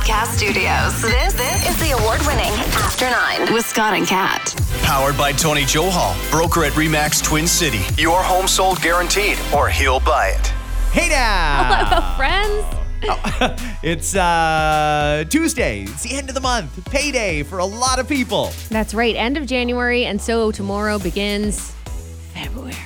Podcast Studios. This, this is the award winning After Nine with Scott and Kat. Powered by Tony Johal, broker at Remax Twin City. Your home sold guaranteed, or he'll buy it. Hey now! Hello, friends. It's uh, Tuesday. It's the end of the month. Payday for a lot of people. That's right. End of January, and so tomorrow begins February.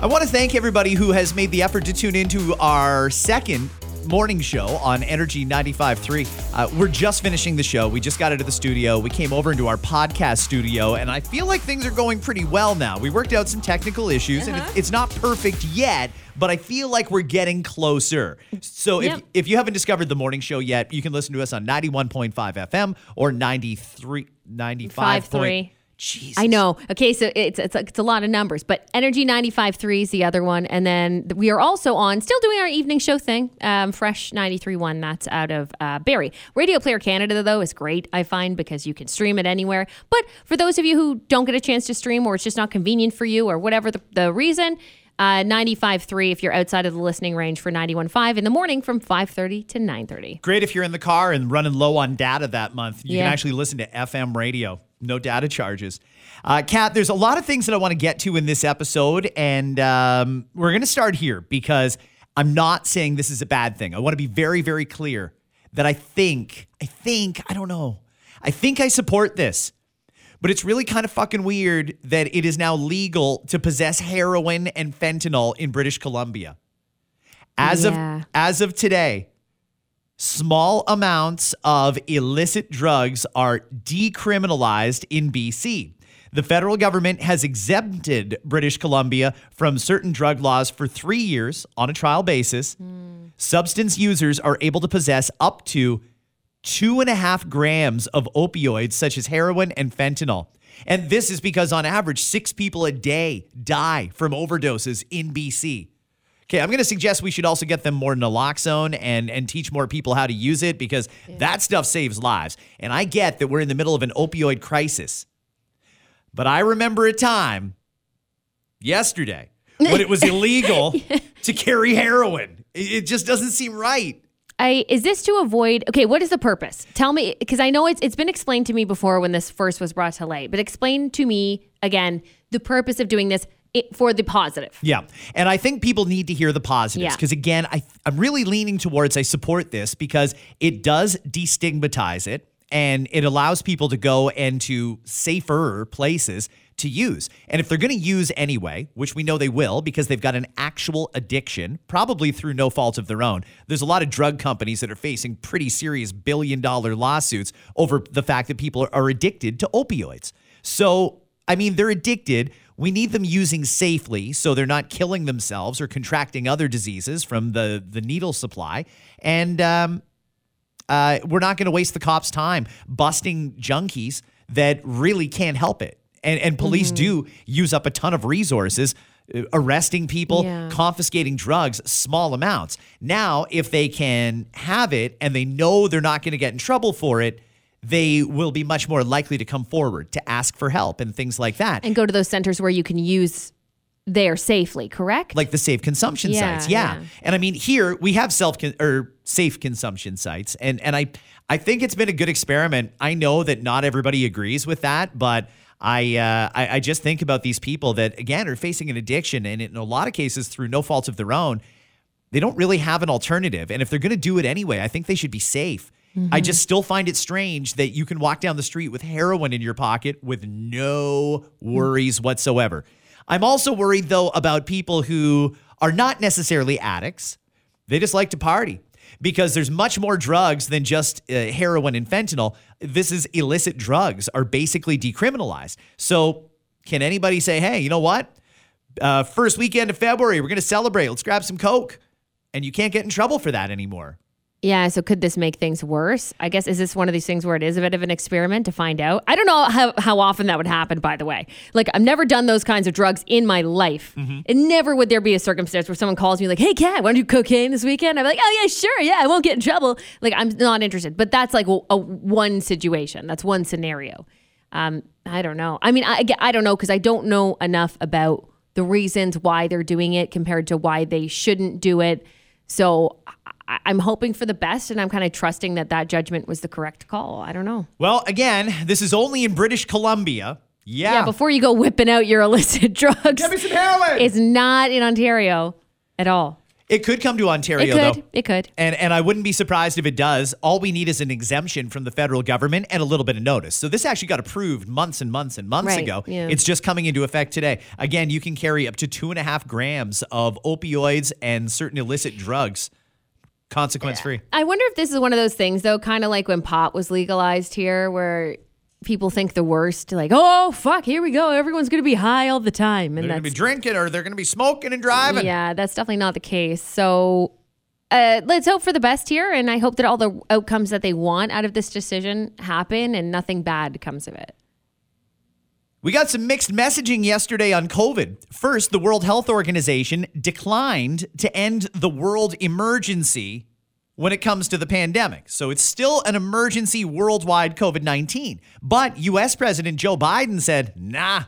I want to thank everybody who has made the effort to tune into our second morning show on Energy 95.3. Uh, we're just finishing the show. We just got into the studio. We came over into our podcast studio, and I feel like things are going pretty well now. We worked out some technical issues, and Uh-huh. it's, it's not perfect yet, but I feel like we're getting closer. So if, Yep. if you haven't discovered the morning show yet, you can listen to us on 91.5 FM or 93, 95. 5.3. Jesus. I know. Okay, so it's, it's it's a lot of numbers, but Energy 95.3 is the other one, and then we are also on, still doing our evening show thing. Um, Fresh 93.1. That's out of uh, Barrie. Radio Player Canada though is great. I find because you can stream it anywhere. But for those of you who don't get a chance to stream, or it's just not convenient for you, or whatever the, the reason. Uh, 95.3 if you're outside of the listening range for 91.5 in the morning from 5.30 to 9.30. Great if you're in the car and running low on data that month. You Yeah. can actually listen to FM radio, no data charges. Uh, Kat, there's a lot of things that I want to get to in this episode, and um, we're going to start here because I'm not saying this is a bad thing. I want to be very, very clear that I think, I think, I don't know, I think I support this. But it's really kind of fucking weird that it is now legal to possess heroin and fentanyl in British Columbia. As Yeah. of as of today, small amounts of illicit drugs are decriminalized in BC. The federal government has exempted British Columbia from certain drug laws for three years on a trial basis. Substance users are able to possess up to two and a half grams of opioids such as heroin and fentanyl. And this is because, on average, six people a day die from overdoses in BC. Okay, I'm going to suggest we should also get them more naloxone and and teach more people how to use it because that stuff saves lives. And I get that we're in the middle of an opioid crisis. But I remember a time yesterday when it was illegal to carry heroin. It it just doesn't seem right. I is this to avoid? Okay, what is the purpose? Tell me, because I know it's it's been explained to me before when this first was brought to light. But explain to me again the purpose of doing this it, for the positive. Yeah. And I think people need to hear the positives Yeah. because, again, I, I'm really leaning towards I support this because it does destigmatize it and it allows people to go into safer places to use. And if they're going to use anyway, which we know they will because they've got an actual addiction, probably through no fault of their own, there's a lot of drug companies that are facing pretty serious billion dollar lawsuits over the fact that people are addicted to opioids. So, I mean, they're addicted. We need them using safely so they're not killing themselves or contracting other diseases from the, the needle supply. And um, uh, we're not going to waste the cops' time busting junkies that really can't help it. And, and police do use up a ton of resources. uh, Arresting people, Yeah. confiscating drugs, small amounts. Now, if they can have it and they know they're not going to get in trouble for it, they will be much more likely to come forward to ask for help and things like that. And go to those centers where you can use there safely. Correct? like the safe consumption Yeah, sites. Yeah. yeah. And I mean, here we have self con- or safe consumption sites, and and I I think it's been a good experiment. I know that not everybody agrees with that, but. I, uh, I I just think about these people that again are facing an addiction, and in a lot of cases through no fault of their own, they don't really have an alternative. And if they're going to do it anyway, I think they should be safe. I just still find it strange that you can walk down the street with heroin in your pocket with no worries whatsoever. I'm also worried, though, about people who are not necessarily addicts. They just like to party because there's much more drugs than just uh, heroin and fentanyl. This is illicit drugs are basically decriminalized. So, can anybody say, hey, you know what? Uh, first weekend of February, we're going to celebrate. Let's grab some Coke. And you can't get in trouble for that anymore. Yeah, so could this make things worse? I guess is this one of these things where it is a bit of an experiment to find out? I don't know how, how often that would happen, by the way. Like I've never done those kinds of drugs in my life. And never would there be a circumstance where someone calls me like, Hey Kat, want to do cocaine this weekend? I'm like, Oh yeah, sure, yeah, I won't get in trouble. Like I'm not interested. But that's like a, a one situation. That's one scenario. Um, I don't know. I mean, I, I don't know because I don't know enough about the reasons why they're doing it compared to why they shouldn't do it. So I- I'm hoping for the best, and I'm kind of trusting that that judgment was the correct call. I don't know. Well, again, this is only in British Columbia. Yeah. Yeah, before you go whipping out your illicit drugs, Give me some heroin. it's not in Ontario at all. it could come to Ontario, It could. though. It could. And and I wouldn't be surprised if it does. All we need is an exemption from the federal government and a little bit of notice. So this actually got approved months and months and months Right, ago. yeah. It's just coming into effect today. Again, you can carry up to two and a half grams of opioids and certain illicit drugs, consequence free. I wonder if this is one of those things, though, kind of like when pot was legalized here, where people think the worst, like, oh, fuck, here we go. Everyone's going to be high all the time. And They're going to be drinking or they're going to be smoking and driving. yeah, that's definitely not the case. So uh, let's hope for the best here. And I hope that all the outcomes that they want out of this decision happen and nothing bad comes of it. We got some mixed messaging yesterday on COVID. First, the World Health Organization declined to end the world emergency when it comes to the pandemic. So it's still an emergency worldwide COVID 19. But US President Joe Biden said, nah,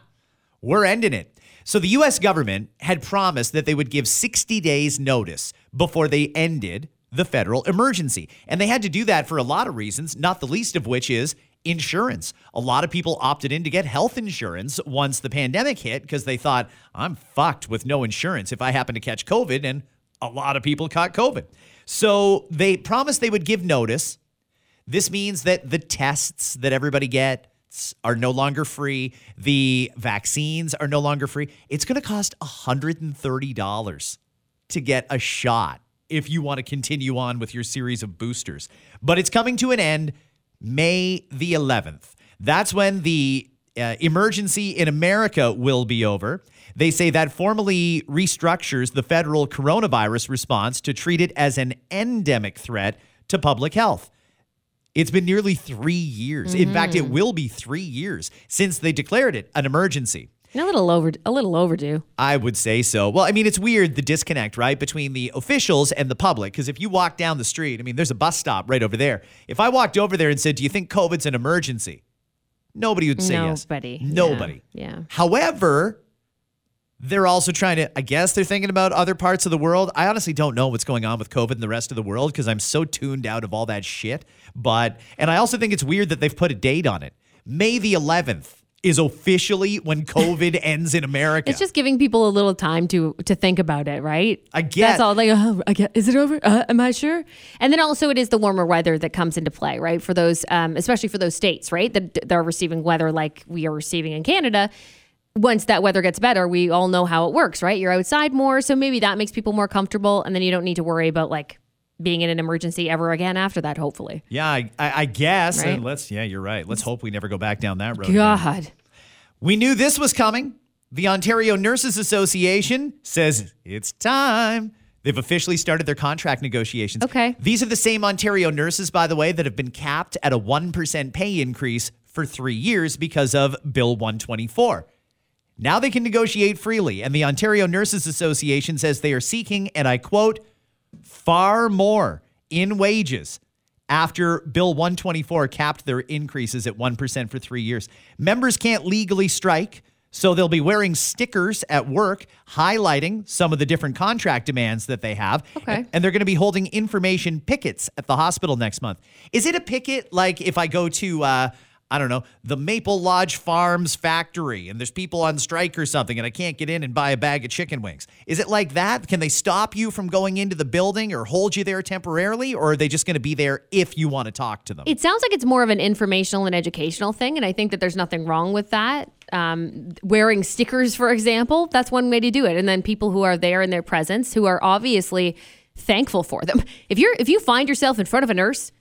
we're ending it. So the US government had promised that they would give 60 days notice before they ended the federal emergency. And they had to do that for a lot of reasons, not the least of which is insurance. A lot of people opted in to get health insurance once the pandemic hit because they thought, I'm fucked with no insurance if I happen to catch COVID. And a lot of people caught COVID. So they promised they would give notice. This means that the tests that everybody gets are no longer free. The vaccines are no longer free. It's going to cost $130 to get a shot if you want to continue on with your series of boosters. But it's coming to an end May the 11th. That's when the uh, emergency in America will be over. They say that formally restructures the federal coronavirus response to treat it as an endemic threat to public health. It's been nearly three years. In fact, it will be three years since they declared it an emergency. A little over, a little overdue. I would say so. Well, I mean, it's weird the disconnect, right, between the officials and the public. Because if you walk down the street, I mean, there's a bus stop right over there. If I walked over there and said, Do you think COVID's an emergency? Nobody would say yes. Nobody. Yeah. Nobody. Yeah. However, they're also trying to, I guess they're thinking about other parts of the world. I honestly don't know what's going on with COVID in the rest of the world because I'm so tuned out of all that shit. But, and I also think it's weird that they've put a date on it. May the 11th is officially when COVID ends in America. It's just giving people a little time to to think about it, right? I guess That's all. Like, oh, I get, is it over? Uh, am I sure? And then also, it is the warmer weather that comes into play, right? For those, um, especially for those states, right, that they're receiving weather like we are receiving in Canada. Once that weather gets better, we all know how it works, right? You're outside more, so maybe that makes people more comfortable, and then you don't need to worry about like being in an emergency ever again after that. Hopefully, Yeah, I, I, I guess. Right? And let's. Yeah, you're right. Let's hope we never go back down that road. again. God. We knew this was coming. The Ontario Nurses Association says it's time. They've officially started their contract negotiations. Okay. These are the same Ontario nurses, by the way, that have been capped at a 1% pay increase for three years because of Bill 124. Now they can negotiate freely. And the Ontario Nurses Association says they are seeking, and I quote, far more in wages after Bill 124 capped their increases at 1% for three years. Members can't legally strike, so they'll be wearing stickers at work highlighting some of the different contract demands that they have. Okay. And they're going to be holding information pickets at the hospital next month. Is it a picket like if I go to, uh, I don't know, the Maple Lodge Farms factory and there's people on strike or something and I can't get in and buy a bag of chicken wings? Is it like that? Can they stop you from going into the building or hold you there temporarily? Or are they just going to be there if you want to talk to them? It sounds like it's more of an informational and educational thing, and I think that there's nothing wrong with that. Um, wearing stickers, for example, that's one way to do it. And then people who are there in their presence, who are obviously thankful for them. If you're if you find yourself in front of a nurse,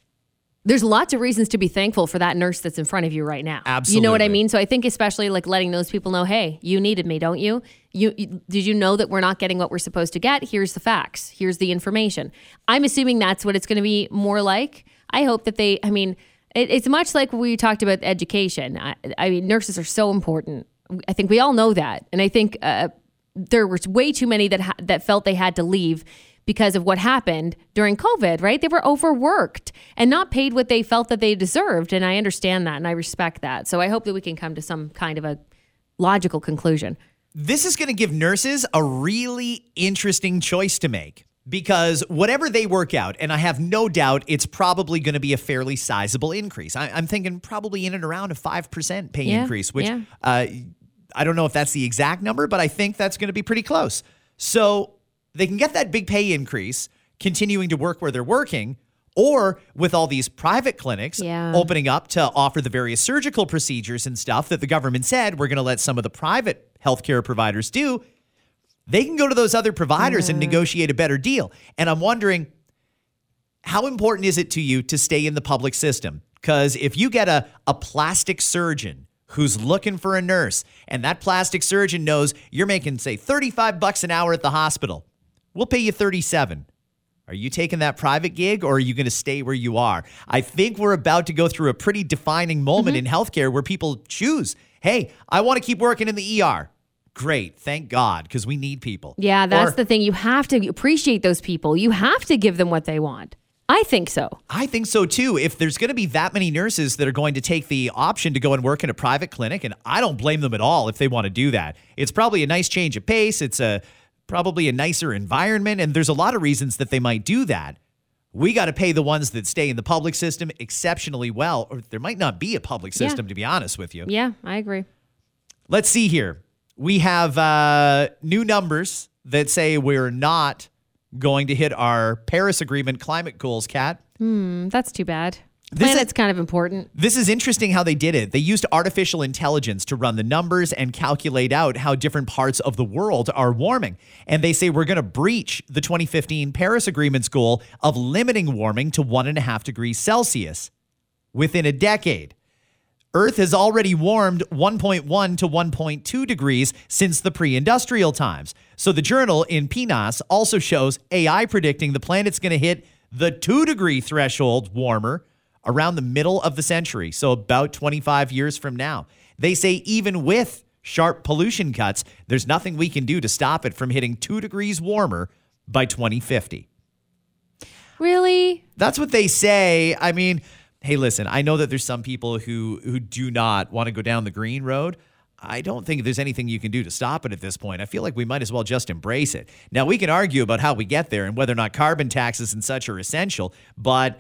there's lots of reasons to be thankful for that nurse that's in front of you right now. Absolutely. You know what I mean? So I think especially like letting those people know, hey, you needed me, don't you? You, you did you know that we're not getting what we're supposed to get? Here's the facts. Here's the information. I'm assuming that's what it's going to be more like. I hope that they. I mean, it, it's much like we talked about education. I, I mean, nurses are so important. I think we all know that, and I think uh, there was way too many that ha- that felt they had to leave because of what happened during COVID, right? They were overworked and not paid what they felt that they deserved. And I understand that and I respect that. So I hope that we can come to some kind of a logical conclusion. this is going to give nurses a really interesting choice to make. because whatever they work out, and I have no doubt it's probably going to be a fairly sizable increase. I, am thinking probably in and around a 5% pay Yeah, increase, which yeah. uh, I don't know if that's the exact number, but I think that's going to be pretty close. So they can get that big pay increase continuing to work where they're working. Or with all these private clinics Yeah. opening up to offer the various surgical procedures and stuff that the government said we're going to let some of the private healthcare providers do, they can go to those other providers and negotiate a better deal. And I'm wondering, how important is it to you to stay in the public system? Because if you get a, a plastic surgeon who's looking for a nurse, and that plastic surgeon knows you're making, say, 35 bucks an hour at the hospital, we'll pay you 37. Are you taking that private gig or are you going to stay where you are? I think we're about to go through a pretty defining moment in healthcare where people choose, hey, I want to keep working in the ER. Great. Thank God, because we need people. Yeah, that's Or- the thing. You have to appreciate those people. You have to give them what they want. I think so. I think so too. If there's going to be that many nurses that are going to take the option to go and work in a private clinic, and I don't blame them at all if they want to do that. It's probably a nice change of pace. It's a probably a nicer environment, and there's a lot of reasons that they might do that. We got to pay the ones that stay in the public system exceptionally well, or there might not be a public Yeah. system, to be honest with you. Yeah, I agree. Let's see here. We have uh, new numbers that say we're not going to hit our Paris Agreement climate goals, Kat. Mm, that's too bad. This is- Planet's kind of important. This is interesting how they did it. They used artificial intelligence to run the numbers and calculate out how different parts of the world are warming. And they say we're going to breach the 2015 Paris Agreement's goal of limiting warming to one and a half degrees Celsius within a decade. Earth has already warmed 1.1 to 1.2 degrees since the pre industrial times. So the journal in PNAS also shows AI predicting the planet's going to hit the 2 degree threshold warmer around the middle of the century, so about 25 years from now. They say even with sharp pollution cuts, there's nothing we can do to stop it from hitting 2 degrees warmer by 2050. Really? That's what they say. I mean, hey, listen, I know that there's some people who who do not want to go down the green road. I don't think there's anything you can do to stop it at this point. I feel like we might as well just embrace it. Now, we can argue about how we get there and whether or not carbon taxes and such are essential, but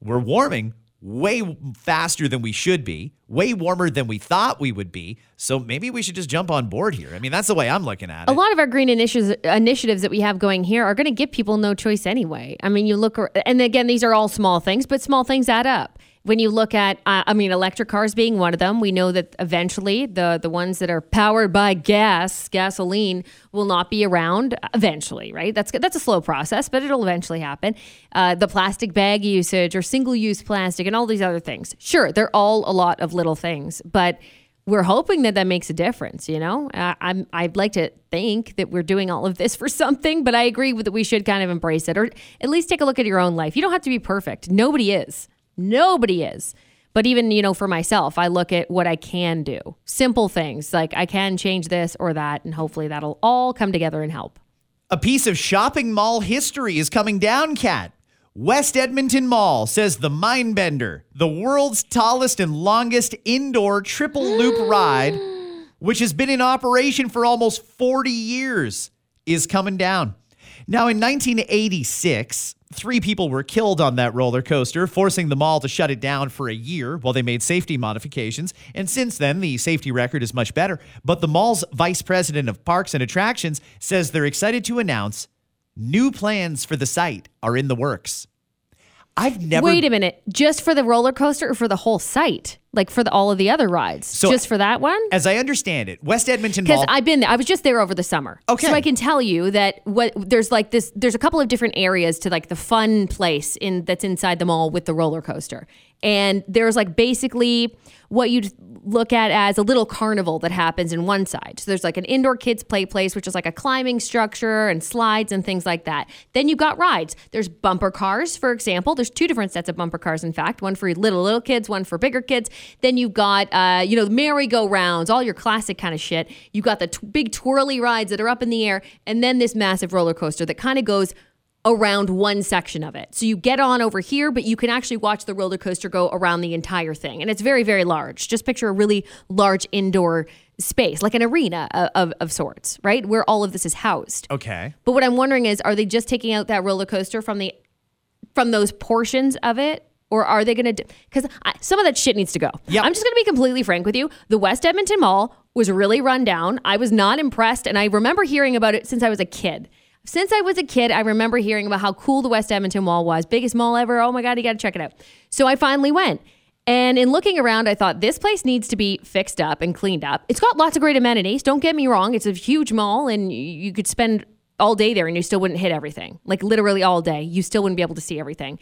we're warming way faster than we should be, way warmer than we thought we would be. So maybe we should just jump on board here. I mean, that's the way I'm looking at it. A lot of our green initiatives, initiatives that we have going here are going to give people no choice anyway. I mean, you look, and again, these are all small things, but small things add up. When you look at, uh, I mean, electric cars being one of them, we know that eventually the the ones that are powered by gas, gasoline, will not be around eventually, right? That's that's a slow process, but it'll eventually happen. Uh, the plastic bag usage or single use plastic and all these other things. Sure, they're all a lot of little things, but we're hoping that that makes a difference. You know, uh, I'm I'd like to think that we're doing all of this for something, but I agree with that we should kind of embrace it, or at least take a look at your own life. You don't have to be perfect. Nobody is. Nobody is. But even you know, for myself, I look at what I can do. Simple things like I can change this or that, and hopefully that'll all come together and help. A piece of shopping mall history is coming down, Kat. West Edmonton Mall says the Mindbender, the world's tallest and longest indoor triple loop ride, which has been in operation for almost 40 years, is coming down. Now, in 1986, three people were killed on that roller coaster, forcing the mall to shut it down for a year while they made safety modifications. And since then, the safety record is much better. But the mall's vice president of parks and attractions says they're excited to announce new plans for the site are in the works. I've never Wait a minute, just for the roller coaster or for the whole site? Like for the, all of the other rides? So- just for that one? as I understand it, West Edmonton Mall. Because I've been there. I was just there over the summer. Okay. So I can tell you that what there's like this there's a couple of different areas to like the fun place in that's inside the mall with the roller coaster. And there's like basically what you'd look at as a little carnival that happens in one side. So there's like an indoor kids play place, which is like a climbing structure and slides and things like that. Then you've got rides. There's bumper cars, for example. There's two different sets of bumper cars, in fact, one for little little kids, one for bigger kids. Then you've got uh, you know merry-go-rounds, all your classic kind of shit. You've got the t- big twirly rides that are up in the air, and then this massive roller coaster that kind of goes around one section of it. So you get on over here, but you can actually watch the roller coaster go around the entire thing. And it's very, very large. Just picture a really large indoor space, like an arena of, of, of sorts, right? Where all of this is housed. Okay. But what I'm wondering is, are they just taking out that roller coaster from the from those portions of it, or are they going to? Because some of that shit needs to go. Yep. I'm just going to be completely frank with you. The West Edmonton Mall was really run down. I was not impressed, and I remember hearing about it since I was a kid. Since I was a kid, I remember hearing about how cool the West Edmonton Mall was. Biggest mall ever. Oh my God, you got to check it out. So I finally went. And in looking around, I thought this place needs to be fixed up and cleaned up. It's got lots of great amenities. Don't get me wrong. It's a huge mall and you- you could spend all day there and you still wouldn't hit everything. Like literally all day. You still wouldn't be able to see everything.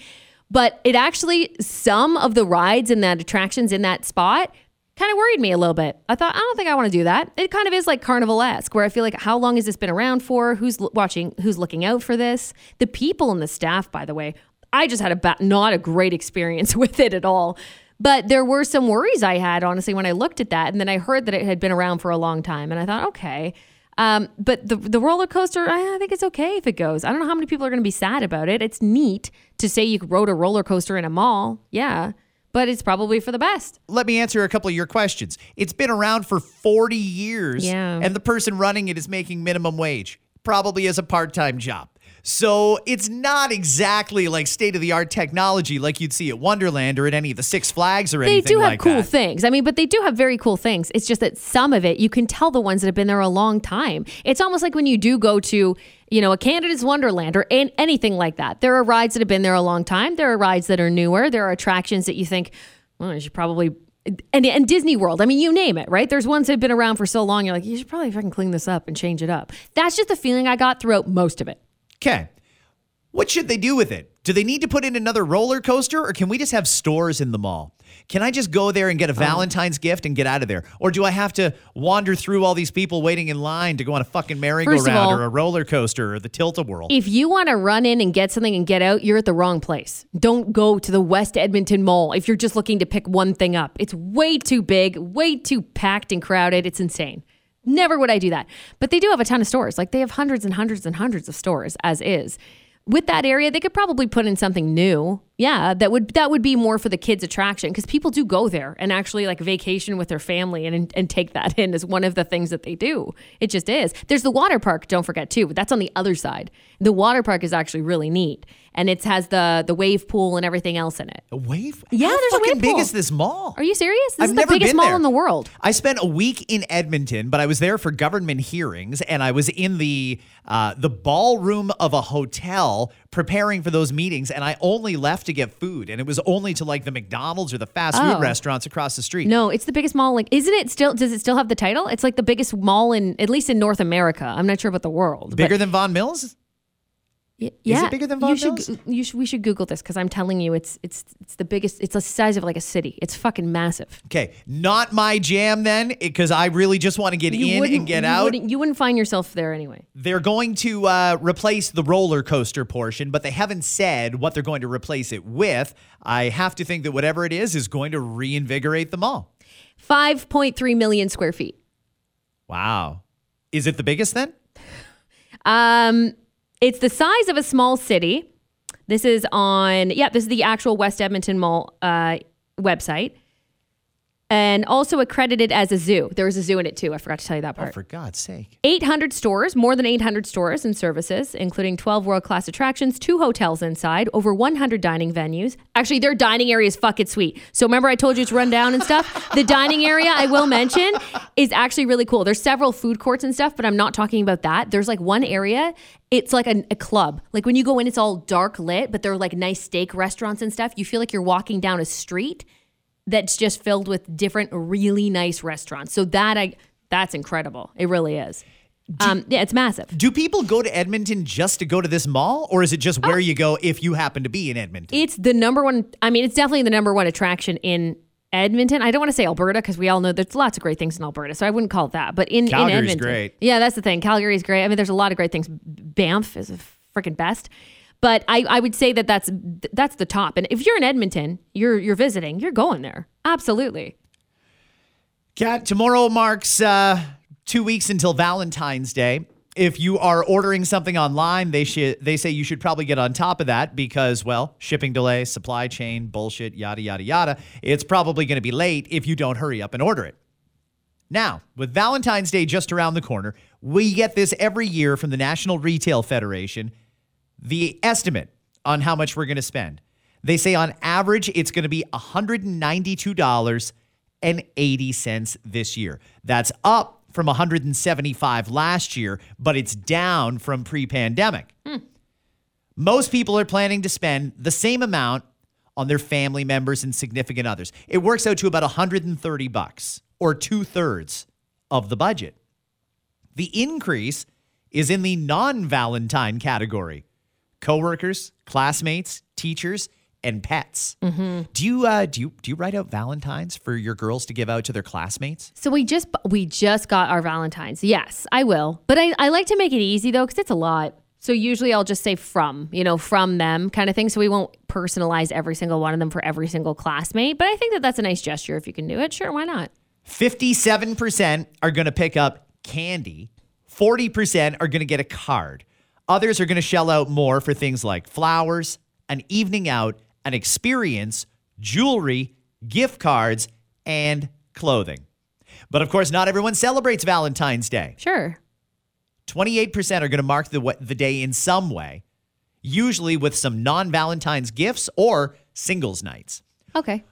But it actually, some of the rides and that attractions in that spot kind of worried me a little bit. I thought, I don't think I want to do that. It kind of is like carnival esque, where I feel like, how long has this been around for? Who's l- watching? Who's looking out for this? The people and the staff, by the way, I just had a ba- not a great experience with it at all. But there were some worries I had, honestly, when I looked at that. And then I heard that it had been around for a long time. And I thought, okay. Um, but the, the roller coaster, I, I think it's okay if it goes. I don't know how many people are going to be sad about it. It's neat to say you rode a roller coaster in a mall. Yeah. But it's probably for the best. Let me answer a couple of your questions. It's been around for 40 years, Yeah. and the person running it is making minimum wage, probably as a part time job. So it's not exactly like state of the art technology like you'd see at Wonderland or at any of the Six Flags or They anything They do have like cool that. things. I mean, but they do have very cool things. It's just that some of it, you can tell the ones that have been there a long time. It's almost like when you do go to, you know, a Canada's Wonderland or an- anything like that. There are rides that have been there a long time. There are rides that are newer. There are attractions that you think, well, you should probably. And, and Disney World, I mean, you name it, right? There's ones that have been around for so long, you're like, you should probably fucking clean this up and change it up. That's just the feeling I got throughout most of it. Okay. What should they do with it? Do they need to put in another roller coaster or can we just have stores in the mall? Can I just go there and Oh. get a oh. Valentine's gift and get out of there? Or do I have to wander through all these people waiting in line to go on a fucking merry-go-round all- or a roller coaster or the tilt-a-whirl? If you want to run in and get something and get out, you're at the wrong place. Don't go to the West Edmonton Mall if you're just looking to pick one thing up. It's way too big, way too packed and crowded. It's insane. Never would I do that. But they do have a ton of stores. Like they have hundreds and hundreds and hundreds of stores as is. With that area, they could probably put in something new. Yeah, that would that would be more for the kids attraction because people do go there and actually like vacation with their family and and take that in as one of the things that they do. It just is. There's the water park, don't forget too, but that's on the other side. The water park is actually really neat and it has the the wave pool and everything else in it. A wave? Yeah, How there's a fucking wave big pool. is this mall? Are you serious? This I've is the never biggest been mall there. in the world. I spent a week in Edmonton, but I was there for government hearings, and I was in the uh, the ballroom of a hotel preparing for those meetings, and I only left to get food, and it was only to like the McDonald's or the fast food Oh. restaurants across the street. No, it's the biggest mall. Like, isn't it still? Does it still have the title? It's like the biggest mall in, at least in North America. I'm not sure about the world. Bigger than Vaughan Mills? Y- yeah, bigger than you should, You should. We should Google this because I'm telling you, it's it's it's the biggest. It's the size of like a city. It's fucking massive. Okay, not my jam then, because I really just want to get You in wouldn't- and get you out. Wouldn't, you wouldn't find yourself there anyway. They're going to uh, replace the roller coaster portion, but they haven't said what they're going to replace it with. I have to think that whatever it is is going to reinvigorate the mall. Five point three million square feet. Wow. Is it the biggest then? Um, it's the size of a small city. This is on, yeah, this is the actual West Edmonton Mall uh, website. And also accredited as a zoo. There was a zoo in it too. I forgot to tell you that Oh, part. for God's sake. 800 stores, more than 800 stores and services, including 12 world class attractions, two hotels inside, over 100 dining venues. Actually, their dining area is fucking sweet. So remember, I told you it's run down and stuff? the dining area, I will mention, is actually really cool. There's several food courts and stuff, but I'm not talking about that. There's like one area, it's like a, a club. Like when you go in, it's all dark lit, but they're like nice steak restaurants and stuff. You feel like you're walking down a street that's just filled with different really nice restaurants. So that I that's incredible. It really is. Um, yeah, it's massive. Do people go to Edmonton just to go to this mall, or is it just where you go if you happen to be in Edmonton? It's the number one. I mean, it's definitely the number one attraction in Edmonton. I don't want to say Alberta because we all know there's lots of great things in Alberta, so I wouldn't call it that. But in, in Calgary's Edmonton, great. Yeah, that's the thing. Calgary's great. I mean, there's a lot of great things. Banff is a freaking best. But I, I would say that that's that's the top. And if you're in Edmonton, you're you're visiting, you're going there. Absolutely. Kat, tomorrow marks uh, two weeks until Valentine's Day. If you are ordering something online, they should they say you should probably get on top of that because, well, shipping delay, supply chain bullshit, yada yada yada. It's probably going to be late if you don't hurry up and order it. Now, with Valentine's Day just around the corner, we get this every year from the National Retail Federation the estimate on how much we're going to spend. They say on average it's going to be $192.80 this year. That's up from 175 last year, but it's down from pre-pandemic. Hmm. Most people are planning to spend the same amount on their family members and significant others. It works out to about 130 bucks or two-thirds of the budget. The increase is in the non-Valentine category coworkers, classmates, teachers, and pets. Do you uh, do you do you write out Valentines for your girls to give out to their classmates? So we just we just got our Valentines. Yes, I will. But I, I like to make it easy though, because it's a lot. So usually I'll just say from, you know, from them kind of thing. So we won't personalize every single one of them for every single classmate. But I think that that's a nice gesture if you can do it. Sure, why not? 57% are going to pick up candy. 40% are going to get a card. Others are going to shell out more for things like flowers, an evening out, an experience, jewelry, gift cards, and clothing. But of course, not everyone celebrates Valentine's Day. Sure. 28% are going to mark the, the day in some way, usually with some non Valentine's gifts or singles nights. Okay.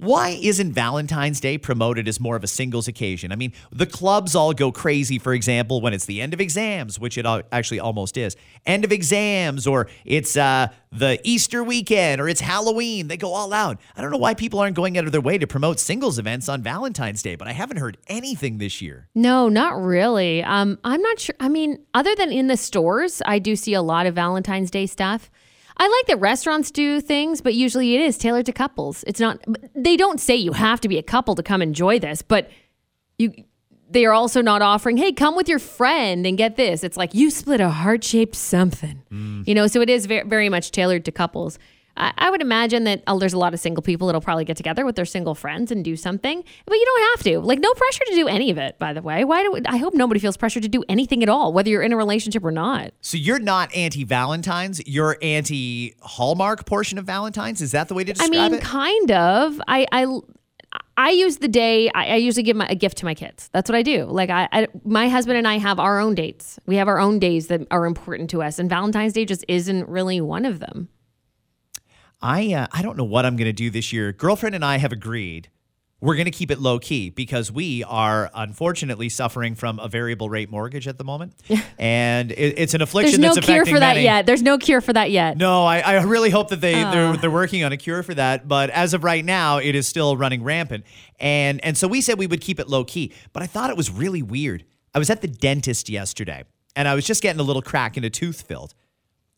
Why isn't Valentine's Day promoted as more of a singles occasion? I mean, the clubs all go crazy, for example, when it's the end of exams, which it actually almost is. End of exams, or it's uh, the Easter weekend, or it's Halloween. They go all out. I don't know why people aren't going out of their way to promote singles events on Valentine's Day, but I haven't heard anything this year. No, not really. Um, I'm not sure. I mean, other than in the stores, I do see a lot of Valentine's Day stuff. I like that restaurants do things, but usually it is tailored to couples. It's not. They don't say you have to be a couple to come enjoy this, but you. They are also not offering, hey, come with your friend and get this. It's like you split a heart shaped something, mm. you know. So it is very, very much tailored to couples. I, I would imagine that oh, there's a lot of single people that'll probably get together with their single friends and do something, but you don't have to. Like, no pressure to do any of it. By the way, why do I hope nobody feels pressure to do anything at all, whether you're in a relationship or not. So you're not anti Valentine's, you're anti Hallmark portion of Valentine's? Is that the way to describe it? I mean, it? kind of. I I I use the day. I, I usually give my, a gift to my kids. That's what I do. Like I, I, my husband and I have our own dates. We have our own days that are important to us, and Valentine's Day just isn't really one of them. I uh, I don't know what I'm going to do this year. Girlfriend and I have agreed we're going to keep it low key because we are unfortunately suffering from a variable rate mortgage at the moment, and it, it's an affliction There's no that's cure affecting for that many. yet. There's no cure for that yet. No, I, I really hope that they Ah. they're, they're working on a cure for that. But as of right now, it is still running rampant, and and so we said we would keep it low key. But I thought it was really weird. I was at the dentist yesterday, and I was just getting a little crack in a tooth filled.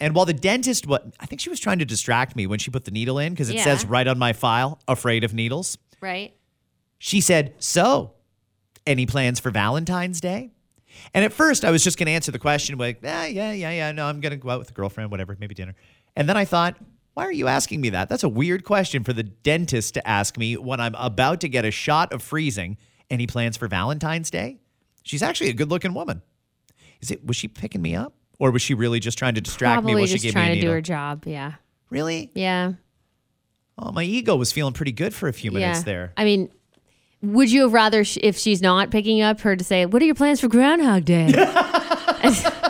And while the dentist, what I think she was trying to distract me when she put the needle in because it Yeah. says right on my file, afraid of needles. Right. She said, "So, any plans for Valentine's Day?" And at first, I was just going to answer the question like, "Yeah, yeah, yeah, yeah. No, I'm going to go out with a girlfriend, whatever, maybe dinner." And then I thought, "Why are you asking me that? That's a weird question for the dentist to ask me when I'm about to get a shot of freezing. Any plans for Valentine's Day?" She's actually a good-looking woman. Is it? Was she picking me up, or was she really just trying to distract me Probably while she just gave me a trying to do needle? her job. Yeah. Really? Yeah. Oh, my ego was feeling pretty good for a few minutes yeah. there. I mean, would you have rather, sh- if she's not picking up, her to say, "What are your plans for Groundhog Day?"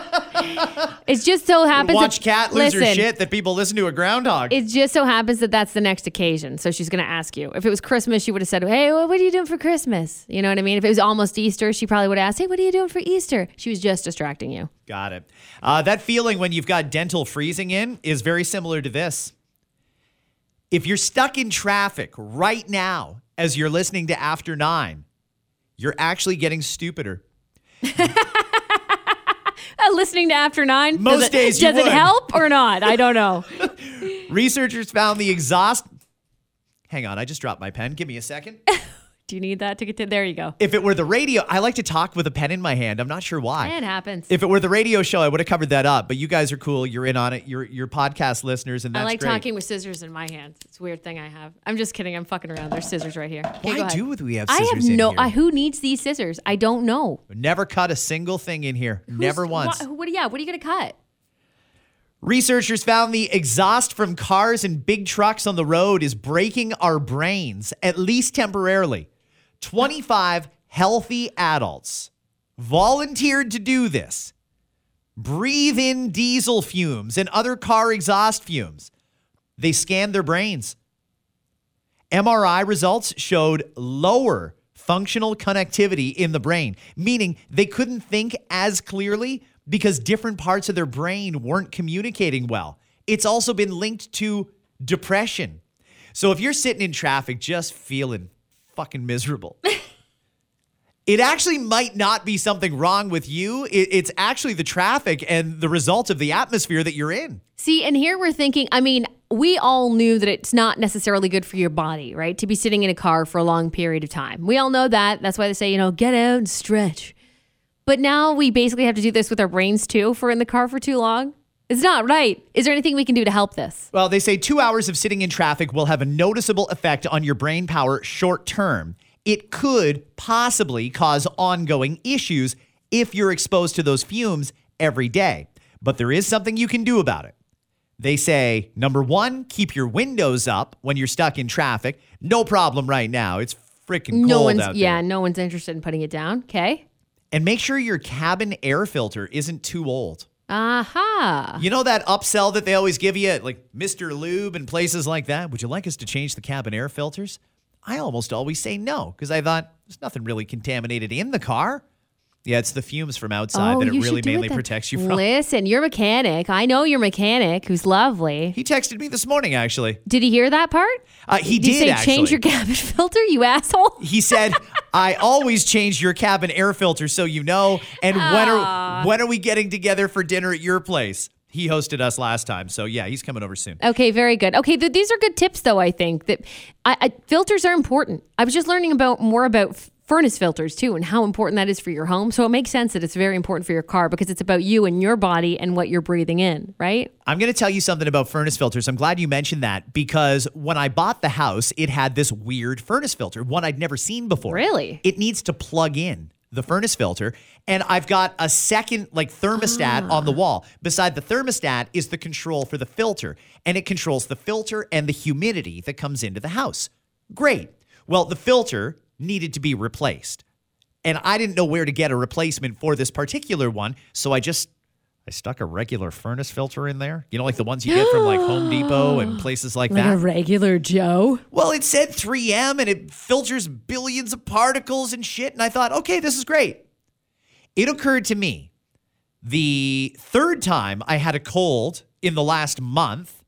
it just so happens. Watch that, Kat lose her shit that people listen to a groundhog. It just so happens that that's the next occasion. So she's going to ask you. If it was Christmas, she would have said, Hey, well, what are you doing for Christmas? You know what I mean? If it was almost Easter, she probably would have asked, Hey, what are you doing for Easter? She was just distracting you. Got it. Uh, that feeling when you've got dental freezing in is very similar to this. If you're stuck in traffic right now as you're listening to After Nine, you're actually getting stupider. Listening to After Nine? Most does it, days Does it would. help or not? I don't know. Researchers found the exhaust. Hang on, I just dropped my pen. Give me a second. Do you need that to get to? There you go. If it were the radio, I like to talk with a pen in my hand. I'm not sure why. It happens. If it were the radio show, I would have covered that up. But you guys are cool. You're in on it. You're you're podcast listeners, and I like great. talking with scissors in my hands. It's a weird thing I have. I'm just kidding. I'm fucking around. There's scissors right here. Okay, Why do we have scissors? I have no. I, who needs these scissors? I don't know. Never cut a single thing in here. Never Who's- once. What, what? Yeah. What are you gonna cut? Researchers found the exhaust from cars and big trucks on the road is breaking our brains, at least temporarily. 25 healthy adults volunteered to do this, breathe in diesel fumes and other car exhaust fumes, they scanned their brains. MRI results showed lower functional connectivity in the brain, meaning they couldn't think as clearly because different parts of their brain weren't communicating well. It's also been linked to depression. So if you're sitting in traffic just feeling fucking miserable, it actually might not be something wrong with you. It- it's actually the traffic and the result of the atmosphere that you're in. See, and here we're thinking, I mean, we all knew that it's not necessarily good for your body, right? To be sitting in a car for a long period of time. We all know that. That's why they say, you know, get out and stretch. But now we basically have to do this with our brains too if we're in the car for too long. It's not right. Is there anything we can do to help this? Well, they say two hours of sitting in traffic will have a noticeable effect on your brain power short term. It could possibly cause ongoing issues if you're exposed to those fumes every day. But there is something you can do about it. They say, number one, keep your windows up when you're stuck in traffic. No problem right now. It's freaking cold no one's out yeah, there. no one's interested in putting it down. Okay. And make sure your cabin air filter isn't too old. Aha. You know that upsell that they always give you at like Mr. Lube and places like that? Would you like us to change the cabin air filters? I almost always say no because I thought there's nothing really contaminated in the car. Yeah, it's the fumes from outside that it Oh, really mainly it protects you from. Listen, your mechanic. I know your mechanic who's lovely. He texted me this morning actually. Did he hear that part? Uh, he Did did say actually. change your cabin filter, you asshole? he said, "I always change your cabin air filter so you know." And when are when are we getting together for dinner at your place? He hosted us last time, so yeah, he's coming over soon. Okay, very good. Okay, th- these are good tips, though. I think that I, I, filters are important. I was just learning about more about f- furnace filters too, and how important that is for your home. So it makes sense that it's very important for your car because it's about you and your body and what you're breathing in, right? I'm going to tell you something about furnace filters. I'm glad you mentioned that because when I bought the house, it had this weird furnace filter, one I'd never seen before. Really? It needs to plug in the furnace filter, and I've got a second like thermostat on the ah. wall. Beside the thermostat is the control for the filter, and it controls the filter and the humidity that comes into the house. Great. Well, the filter needed to be replaced. And I didn't know where to get a replacement for this particular one, so I just I stuck a regular furnace filter in there. You know, like the ones you get from like Home Depot and places like that. A regular Joe. Well, it said 3M and it filters billions of particles and shit. And I thought, okay, this is great. It occurred to me the third time I had a cold in the last month,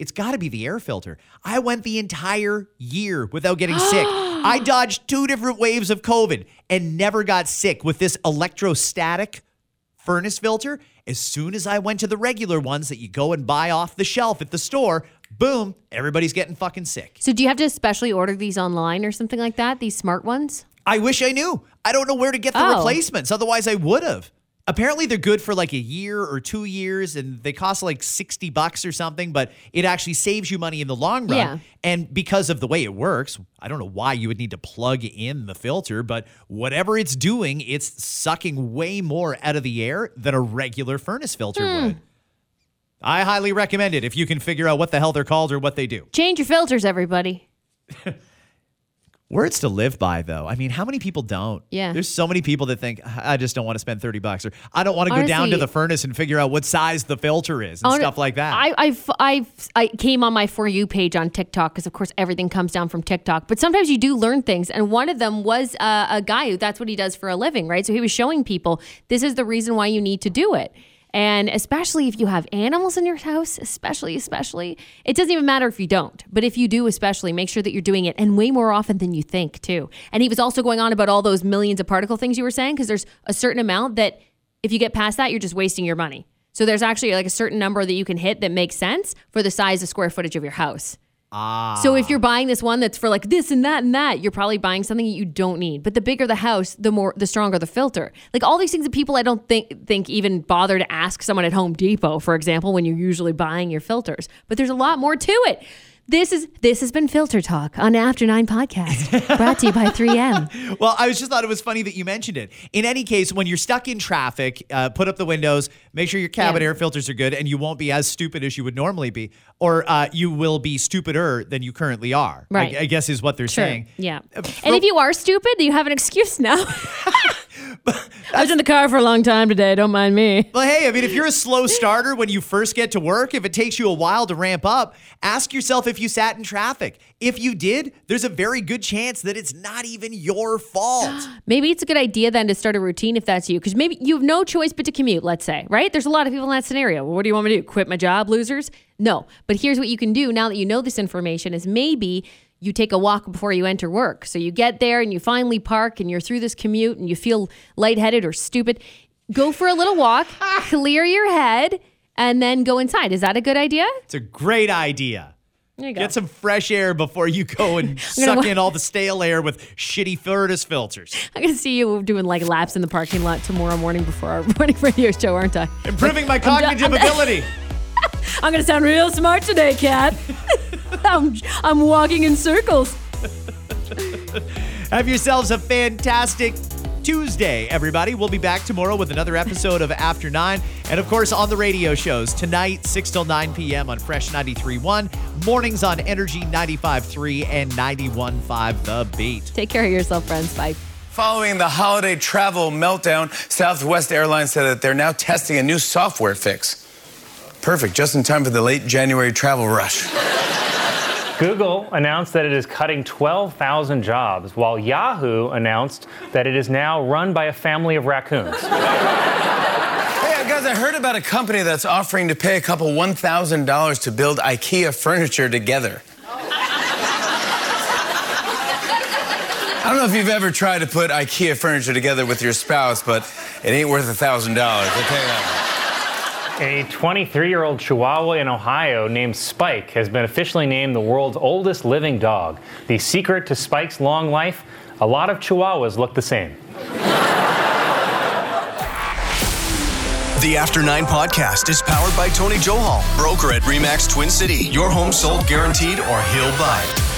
it's got to be the air filter. I went the entire year without getting sick. I dodged two different waves of COVID and never got sick with this electrostatic furnace filter. As soon as I went to the regular ones that you go and buy off the shelf at the store, boom, everybody's getting fucking sick. So do you have to especially order these online or something like that? These smart ones? I wish I knew. I don't know where to get the Oh. replacements. Otherwise, I would have. Apparently, they're good for like a year or two years, and they cost like sixty bucks or something. But it actually saves you money in the long run. Yeah. And because of the way it works, I don't know why you would need to plug in the filter, but whatever it's doing, it's sucking way more out of the air than a regular furnace filter Hmm. would. I highly recommend it if you can figure out what the hell they're called or what they do. Change your filters, everybody. Words to live by, though. I mean, how many people don't? Yeah. There's so many people that think, I just don't want to spend 30 bucks, or I don't want to go down to the furnace and figure out what size the filter is and Hon- stuff like that. I, I, I, I came on my For You page on TikTok because, of course, everything comes down from TikTok. But sometimes you do learn things. And one of them was uh, a guy who that's what he does for a living, right? So he was showing people this is the reason why you need to do it. And especially if you have animals in your house, especially, especially, it doesn't even matter if you don't, but if you do, especially, make sure that you're doing it and way more often than you think, too. And he was also going on about all those millions of particle things you were saying, because there's a certain amount that if you get past that, you're just wasting your money. So there's actually like a certain number that you can hit that makes sense for the size of square footage of your house. Ah. So if you're buying this one that's for like this and that and that, you're probably buying something that you don't need. But the bigger the house, the more the stronger the filter. Like all these things that people I don't think think even bother to ask someone at Home Depot, for example, when you're usually buying your filters. But there's a lot more to it. This is this has been Filter Talk on After Nine Podcast, brought to you by 3M. Well, I was just thought it was funny that you mentioned it. In any case, when you're stuck in traffic, uh, put up the windows, make sure your cabin Yeah. air filters are good, and you won't be as stupid as you would normally be, or uh, you will be stupider than you currently are. I- Right. I, guess is what they're saying. Yeah. Uh, And if you are stupid, you have an excuse now. I was in the car for a long time today. Don't mind me. Well, hey, I mean, if you're a slow starter when you first get to work, if it takes you a while to ramp up, ask yourself if you sat in traffic. If you did, there's a very good chance that it's not even your fault. Maybe it's a good idea then to start a routine if that's you, because maybe you have no choice but to commute, let's say, right? There's a lot of people in that scenario. Well, what do you want me to do? Quit my job, losers? No. But here's what you can do now that you know this information is maybe you take a walk before you enter work. So you get there and you finally park and you're through this commute and you feel lightheaded or stupid. Go for a little walk, ah. clear your head, and then go inside. Is that a good idea? It's a great idea. There you go. Get some fresh air before you go and suck in all the stale air with shitty Furnace filters. I'm going to see you doing like laps in the parking lot tomorrow morning before our morning radio show, aren't I? Improving my cognitive I'm done. ability. I'm gonna sound real smart today, Kat. I'm, I'm walking in circles. Have yourselves a fantastic Tuesday, everybody. We'll be back tomorrow with another episode of After Nine. And of course, on the radio shows tonight, 6 till 9 p.m. on Fresh 93.1, mornings on Energy 95.3 and 91.5 The Beat. Take care of yourself, friends. Bye. Following the holiday travel meltdown, Southwest Airlines said that they're now testing a new software fix. Perfect, just in time for the late January travel rush. Google announced that it is cutting 12,000 jobs, while Yahoo announced that it is now run by a family of raccoons. Hey, uh, guys, I heard about a company that's offering to pay a couple $1,000 to build IKEA furniture together. I don't know if you've ever tried to put IKEA furniture together with your spouse, but it ain't worth $1,000. I'll tell you that. A 23 year old Chihuahua in Ohio named Spike has been officially named the world's oldest living dog. The secret to Spike's long life a lot of Chihuahuas look the same. The After Nine podcast is powered by Tony Johal, broker at Remax Twin City. Your home sold guaranteed or he'll buy.